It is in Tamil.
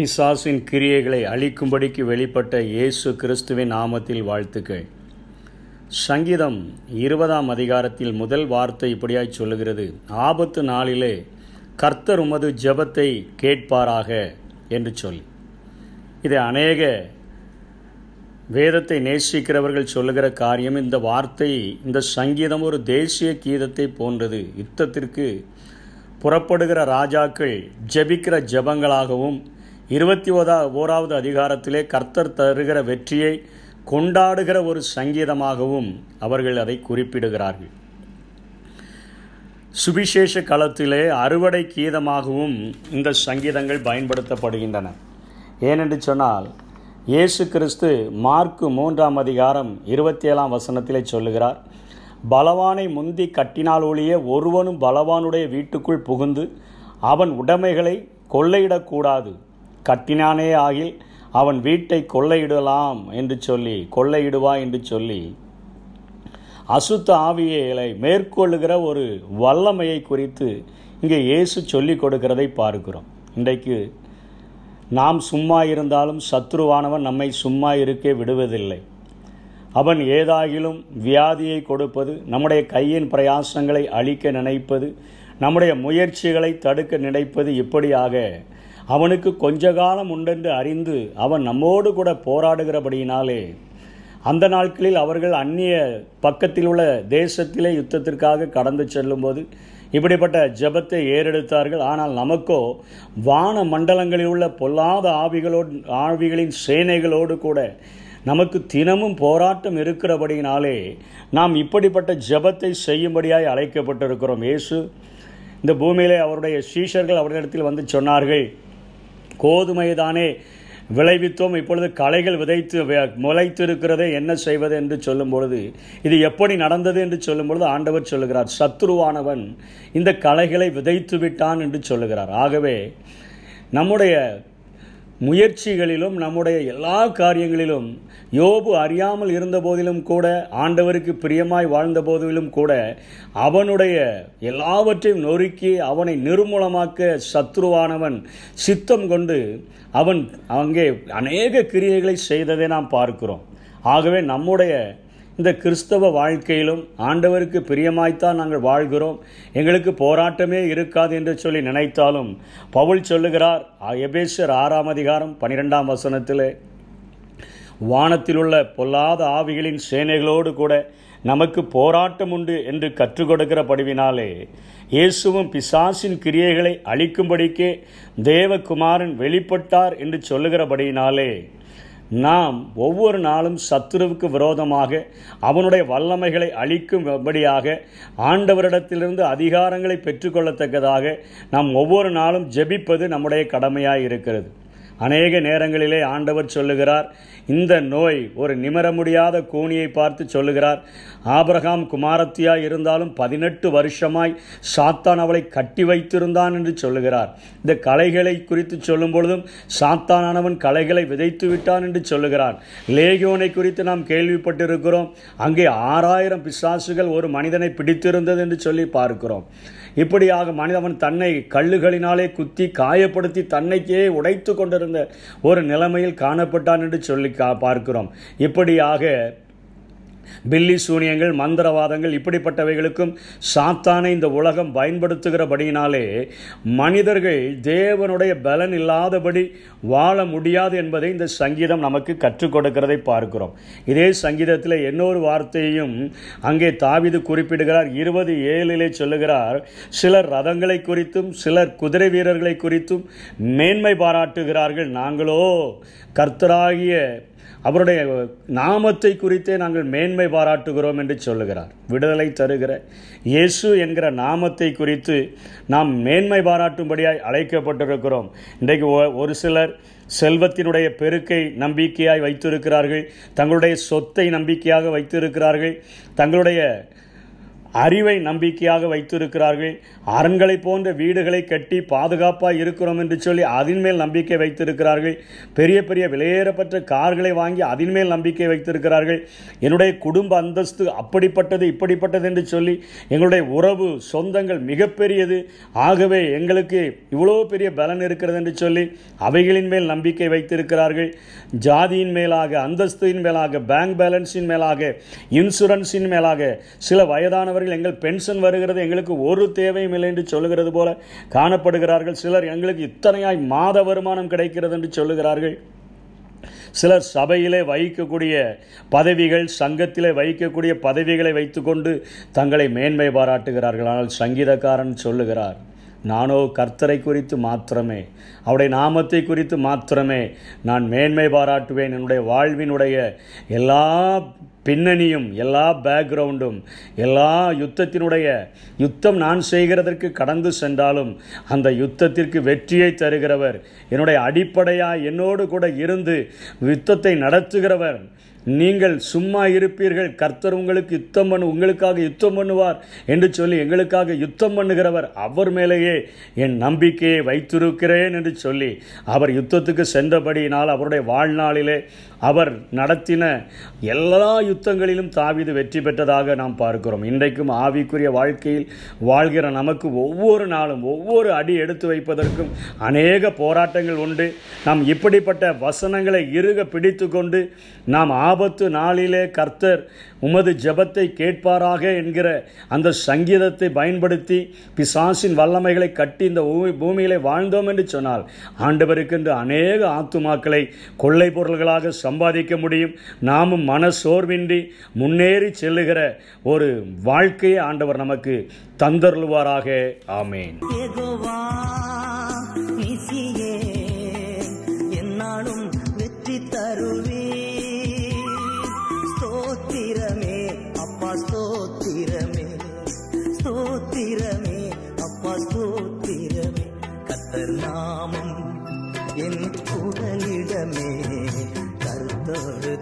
பிசாசின் கிரியைகளை அழிக்கும்படிக்கு வெளிப்பட்ட இயேசு கிறிஸ்துவின் நாமத்தில் வாழ்த்துக்கள். சங்கீதம் இருபதாம் அதிகாரத்தில் முதல் வார்த்தை இப்படியாய் சொல்லுகிறது. ஆபத்து நாளிலே கர்த்தர் உமது ஜெபத்தை கேட்பாராக என்று சொல்லி இது அநேக வேதத்தை நேசிக்கிறவர்கள் சொல்லுகிற காரியம் இந்த வார்த்தை இந்த சங்கீதம் ஒரு தேசிய கீதத்தை போன்றது. யுத்தத்திற்கு புறப்படுகிற ராஜாக்கள் ஜெபிக்கிற ஜெபங்களாகவும் இருபத்தி ஓதா ஓராவது அதிகாரத்திலே கர்த்தர் தருகிற வெற்றியை கொண்டாடுகிற ஒரு சங்கீதமாகவும் அவர்கள் அதை குறிப்பிடுகிறார்கள். சுவிசேஷ களத்திலே அறுவடை கீதமாகவும் இந்த சங்கீதங்கள் பயன்படுத்தப்படுகின்றன. ஏனென்று சொன்னால் இயேசு கிறிஸ்து மார்க்கு மூன்றாம் அதிகாரம் இருபத்தி ஏழாம் வசனத்திலே சொல்லுகிறார் பலவானை முந்தி கட்டினால் ஒழிய ஒருவனும் பலவானுடைய வீட்டுக்குள் புகுந்து அவன் உடைமைகளை கொள்ளையிடக்கூடாது. கட்டினானே ஆகில் அவன் வீட்டை கொள்ளையிடலாம் என்று சொல்லி கொள்ளையிடுவா என்று சொல்லி அசுத்த ஆவியலை மேற்கொள்ளுகிற ஒரு வல்லமையை குறித்து இங்கே இயேசு சொல்லிக் கொடுக்கிறதை பார்க்கிறோம். இன்றைக்கு நாம் சும்மா இருந்தாலும் சத்ருவானவன் நம்மை சும்மா இருக்க விடுவதில்லை. அவன் ஏதாகிலும் வியாதியை கொடுப்பது நம்முடைய கையின் பிரயாசங்களை அழிக்க நினைப்பது நம்முடைய முயற்சிகளை தடுக்க நினைப்பது இப்படியாக. அவனுக்கு கொஞ்ச காலம் உண்டென்று அறிந்து அவன் நம்மோடு கூட போராடுகிறபடியினாலே. அந்த நாட்களில் அவர்கள் அந்நிய பக்கத்தில் உள்ள தேசத்திலே யுத்தத்திற்காக கடந்து செல்லும்போது இப்படிப்பட்ட ஜபத்தை ஏறெடுத்தார்கள். ஆனால் நமக்கோ வான மண்டலங்களில் உள்ள பொல்லாத ஆவிகளோடு ஆவிகளின் சேனைகளோடு கூட நமக்கு தினமும் போராட்டம் இருக்கிறபடியினாலே நாம் இப்படிப்பட்ட ஜபத்தை செய்யும்படியாய் அழைக்கப்பட்டிருக்கிறோம். இயேசு இந்த பூமியிலே அவருடைய சீஷர்கள் அவரிடத்தில் வந்து சொன்னார்கள் கோதுமைதானே விளைவித்தோம் இப்பொழுது களைகள் விதைத்து முளைத்து இருக்கிறதே என்ன செய்வது? என்று சொல்லும் பொழுது இது எப்படி நடந்தது? என்று சொல்லும் பொழுது ஆண்டவர் சொல்லுகிறார் சத்ருவானவன் இந்த களைகளை விதைத்து விட்டான் என்று சொல்லுகிறார். ஆகவே நம்முடைய முயற்சிகளிலும் நம்முடைய எல்லா காரியங்களிலும் யோபு அறியாமல் இருந்த போதிலும் கூட ஆண்டவருக்கு பிரியமாய் வாழ்ந்த போதிலும் கூட அவனுடைய எல்லாவற்றையும் நொறுக்கி அவனை நிர்மூலமாக்க சத்ருவானவன் சித்தம் கொண்டு அவன் அங்கே அநேக கிரியைகளை செய்ததை நாம் பார்க்கிறோம். ஆகவே நம்முடைய இந்த கிறிஸ்தவ வாழ்க்கையிலும் ஆண்டவருக்கு பிரியமாய்த்தான் நாங்கள் வாழ்கிறோம். எங்களுக்கு போராட்டமே இருக்காது என்று சொல்லி நினைத்தாலும் பவுல் சொல்லுகிறார் எபேஸ்வர் ஆறாம் அதிகாரம் பனிரெண்டாம் வசனத்தில் வானத்தில் உள்ள பொல்லாத ஆவிகளின் சேனைகளோடு கூட நமக்கு போராட்டம் உண்டு என்று கற்றுக் கொடுக்கிற படிவினாலே இயேசுவும் பிசாசின் கிரியைகளை அழிக்கும்படிக்கே தேவகுமாரன் வெளிப்பட்டார் என்று சொல்லுகிறபடியினாலே நாம் ஒவ்வொரு நாளும் சத்துருவுக்கு விரோதமாக அவனுடைய வல்லமைகளை அழிக்கும்படியாக ஆண்டவரிடத்திலிருந்து அதிகாரங்களை பெற்றுக்கொள்ளத்தக்கதாக நாம் ஒவ்வொரு நாளும் ஜெபிப்பது நம்முடைய கடமையாக இருக்கிறது. அநேக நேரங்களிலே ஆண்டவர் சொல்லுகிறார் இந்த நோய் ஒரு நிமர முடியாத கூனியை பார்த்து சொல்லுகிறார் ஆபிரகாம் குமாரத்தியா இருந்தாலும் பதினெட்டு வருஷமாய் சாத்தான் அவளை கட்டி வைத்திருந்தான் என்று சொல்லுகிறார். இந்த கலைகளை குறித்து சொல்லும் பொழுதும் சாத்தானவன் கலைகளை விதைத்து விட்டான் என்று சொல்லுகிறார். லேகியோனை குறித்து நாம் கேள்விப்பட்டிருக்கிறோம் அங்கே ஆறாயிரம் பிசாசுகள் ஒரு மனிதனை பிடித்திருந்தது என்று சொல்லி பார்க்கிறோம். இப்படியாக மனிதவன் தன்னை கல்லுகளினாலே குத்தி காயப்படுத்தி தன்னைக்கே உடைத்து கொண்டிருந்த ஒரு நிலைமையில் காணப்பட்டான் என்று சொல்லி பார்க்கிறோம். இப்படியாக பில்லி சூனியங்கள் மந்திரவாதங்கள் இப்படிப்பட்டவைகளுக்கும் சாத்தானை இந்த உலகம் பயன்படுத்துகிறபடியினாலே மனிதர்கள் தேவனுடைய பலன் இல்லாதபடி வாழ முடியாது என்பதை இந்த சங்கீதம் நமக்கு கற்றுக் கொடுக்கிறதை பார்க்கிறோம். இதே சங்கீதத்தில் இன்னொரு வார்த்தையும் அங்கே தாவிது குறிப்பிடுகிறார். இருபது ஏழிலே சொல்லுகிறார் சிலர் ரதங்களை குறித்தும் சிலர் குதிரை வீரர்களை குறித்தும் மேன்மை பாராட்டுகிறார்கள். நாங்களோ கர்த்தராகிய அவருடைய நாமத்தை குறித்தே நாங்கள் மேன்மை பாராட்டுகிறோம் என்று சொல்லுகிறார். விடுதலை தருகிற இயேசு என்கிற நாமத்தை குறித்து நாம் மேன்மை பாராட்டும்படியாய் அழைக்கப்பட்டிருக்கிறோம். இன்றைக்கு ஒரு சிலர் செல்வத்தினுடைய பெருக்கை நம்பிக்கையாய் வைத்திருக்கிறார்கள். தங்களுடைய சொத்தை நம்பிக்கையாக வைத்திருக்கிறார்கள். தங்களுடைய அறிவை நம்பிக்கையாக வைத்திருக்கிறார்கள். அரண்களை போன்ற வீடுகளை கட்டி பாதுகாப்பாக இருக்கிறோம் என்று சொல்லி அதன் மேல் நம்பிக்கை வைத்திருக்கிறார்கள். பெரிய பெரிய விலையேறப்பட்ட கார்களை வாங்கி அதன் மேல் நம்பிக்கை வைத்திருக்கிறார்கள். என்னுடைய குடும்ப அந்தஸ்து அப்படிப்பட்டது இப்படிப்பட்டது என்று சொல்லி எங்களுடைய உறவு சொந்தங்கள் மிகப்பெரியது. ஆகவே எங்களுக்கு இவ்வளோ பெரிய பலன் இருக்கிறது என்று சொல்லி அவைகளின் மேல் நம்பிக்கை வைத்திருக்கிறார்கள். ஜாதியின் மேலாக அந்தஸ்தின் மேலாக பேங்க் பேலன்ஸின் மேலாக இன்சூரன்ஸின் மேலாக சில வயதானவர் வயதானவர்கள் எங்கள் பென்ஷன் வருகிறது எங்களுக்கு ஒரு தேவையும் இல்லை என்று சொல்லுகிறது போல காணப்படுகிறார்கள். சிலர் எங்களுக்கு இத்தனையாய் மாத வருமானம் கிடைக்கிறது என்று சொல்லுகிறார்கள். சிலர் சபையிலே வகிக்கக்கூடிய பதவிகள் சங்கத்திலே வகிக்கக்கூடிய பதவிகளை வைத்துக்கொண்டு தங்களை மேன்மை பாராட்டுகிறார்கள். ஆனால் சங்கீதக்காரன் சொல்லுகிறார் நானோ கர்த்தரை குறித்து மாத்திரமே. அவருடைய நாமத்தை குறித்து மாத்திரமே. நான் மேன்மை பாராட்டுவேன். என்னுடைய வாழ்வினுடைய எல்லா பின்னணியும் எல்லா பேக்ரவுண்டும் எல்லா யுத்தத்தினுடைய யுத்தம் நான் செய்கிறதற்கு கடந்து சென்றாலும் அந்த யுத்தத்திற்கு வெற்றியை தருகிறவர். என்னுடைய அடிப்படையாக என்னோடு கூட இருந்து யுத்தத்தை நடத்துகிறவர். நீங்கள் சும்மா இருப்பீர்கள். கர்த்தர் உங்களுக்கு யுத்தம் பண்ணு உங்களுக்காக யுத்தம் பண்ணுவார் என்று சொல்லி எங்களுக்காக யுத்தம் பண்ணுகிறவர் அவர் மேலேயே என் நம்பிக்கையை வைத்திருக்கிறேன் என்று சொல்லி அவர் யுத்தத்துக்கு சென்றபடியினால் அவருடைய வாழ்நாளிலே அவர் நடத்தின எல்லா யுத்தங்களிலும் தாவிது வெற்றி பெற்றதாக நாம் பார்க்கிறோம். இன்றைக்கும் ஆவிக்குரிய வாழ்க்கையில் வாழ்கிற நமக்கு ஒவ்வொரு நாளும் ஒவ்வொரு அடி எடுத்து வைப்பதற்கும் அநேக போராட்டங்கள் உண்டு. நாம் இப்படிப்பட்ட வசனங்களை இறுக பிடித்து கொண்டு நாம் ஆபத்து நாளிலே கர்த்தர் உமது ஜபத்தை கேட்பாராக என்கிற அந்த சங்கீதத்தை பயன்படுத்தி பிசாசின் வல்லமைகளை கட்டி இந்த பூமியிலே வாழ்ந்தோம் என்று சொன்னால் ஆண்டவருக்கென்று அநேக ஆத்துமாக்களை கொள்ளை பொருள்களாக சம்பாதிக்க முடியும். நாமும் மன சோர்வின்றி முன்னேறி செல்லுகிற ஒரு வாழ்க்கையை ஆண்டவர் நமக்கு தந்தருள்வாராக. ஆமேன். ஸ்தோத்திரமே ஸ்தோத்திரமே அப்பா ஸ்தோத்திரமே கத்தர் நாமம் என் குடலிடமே கருத்தொரு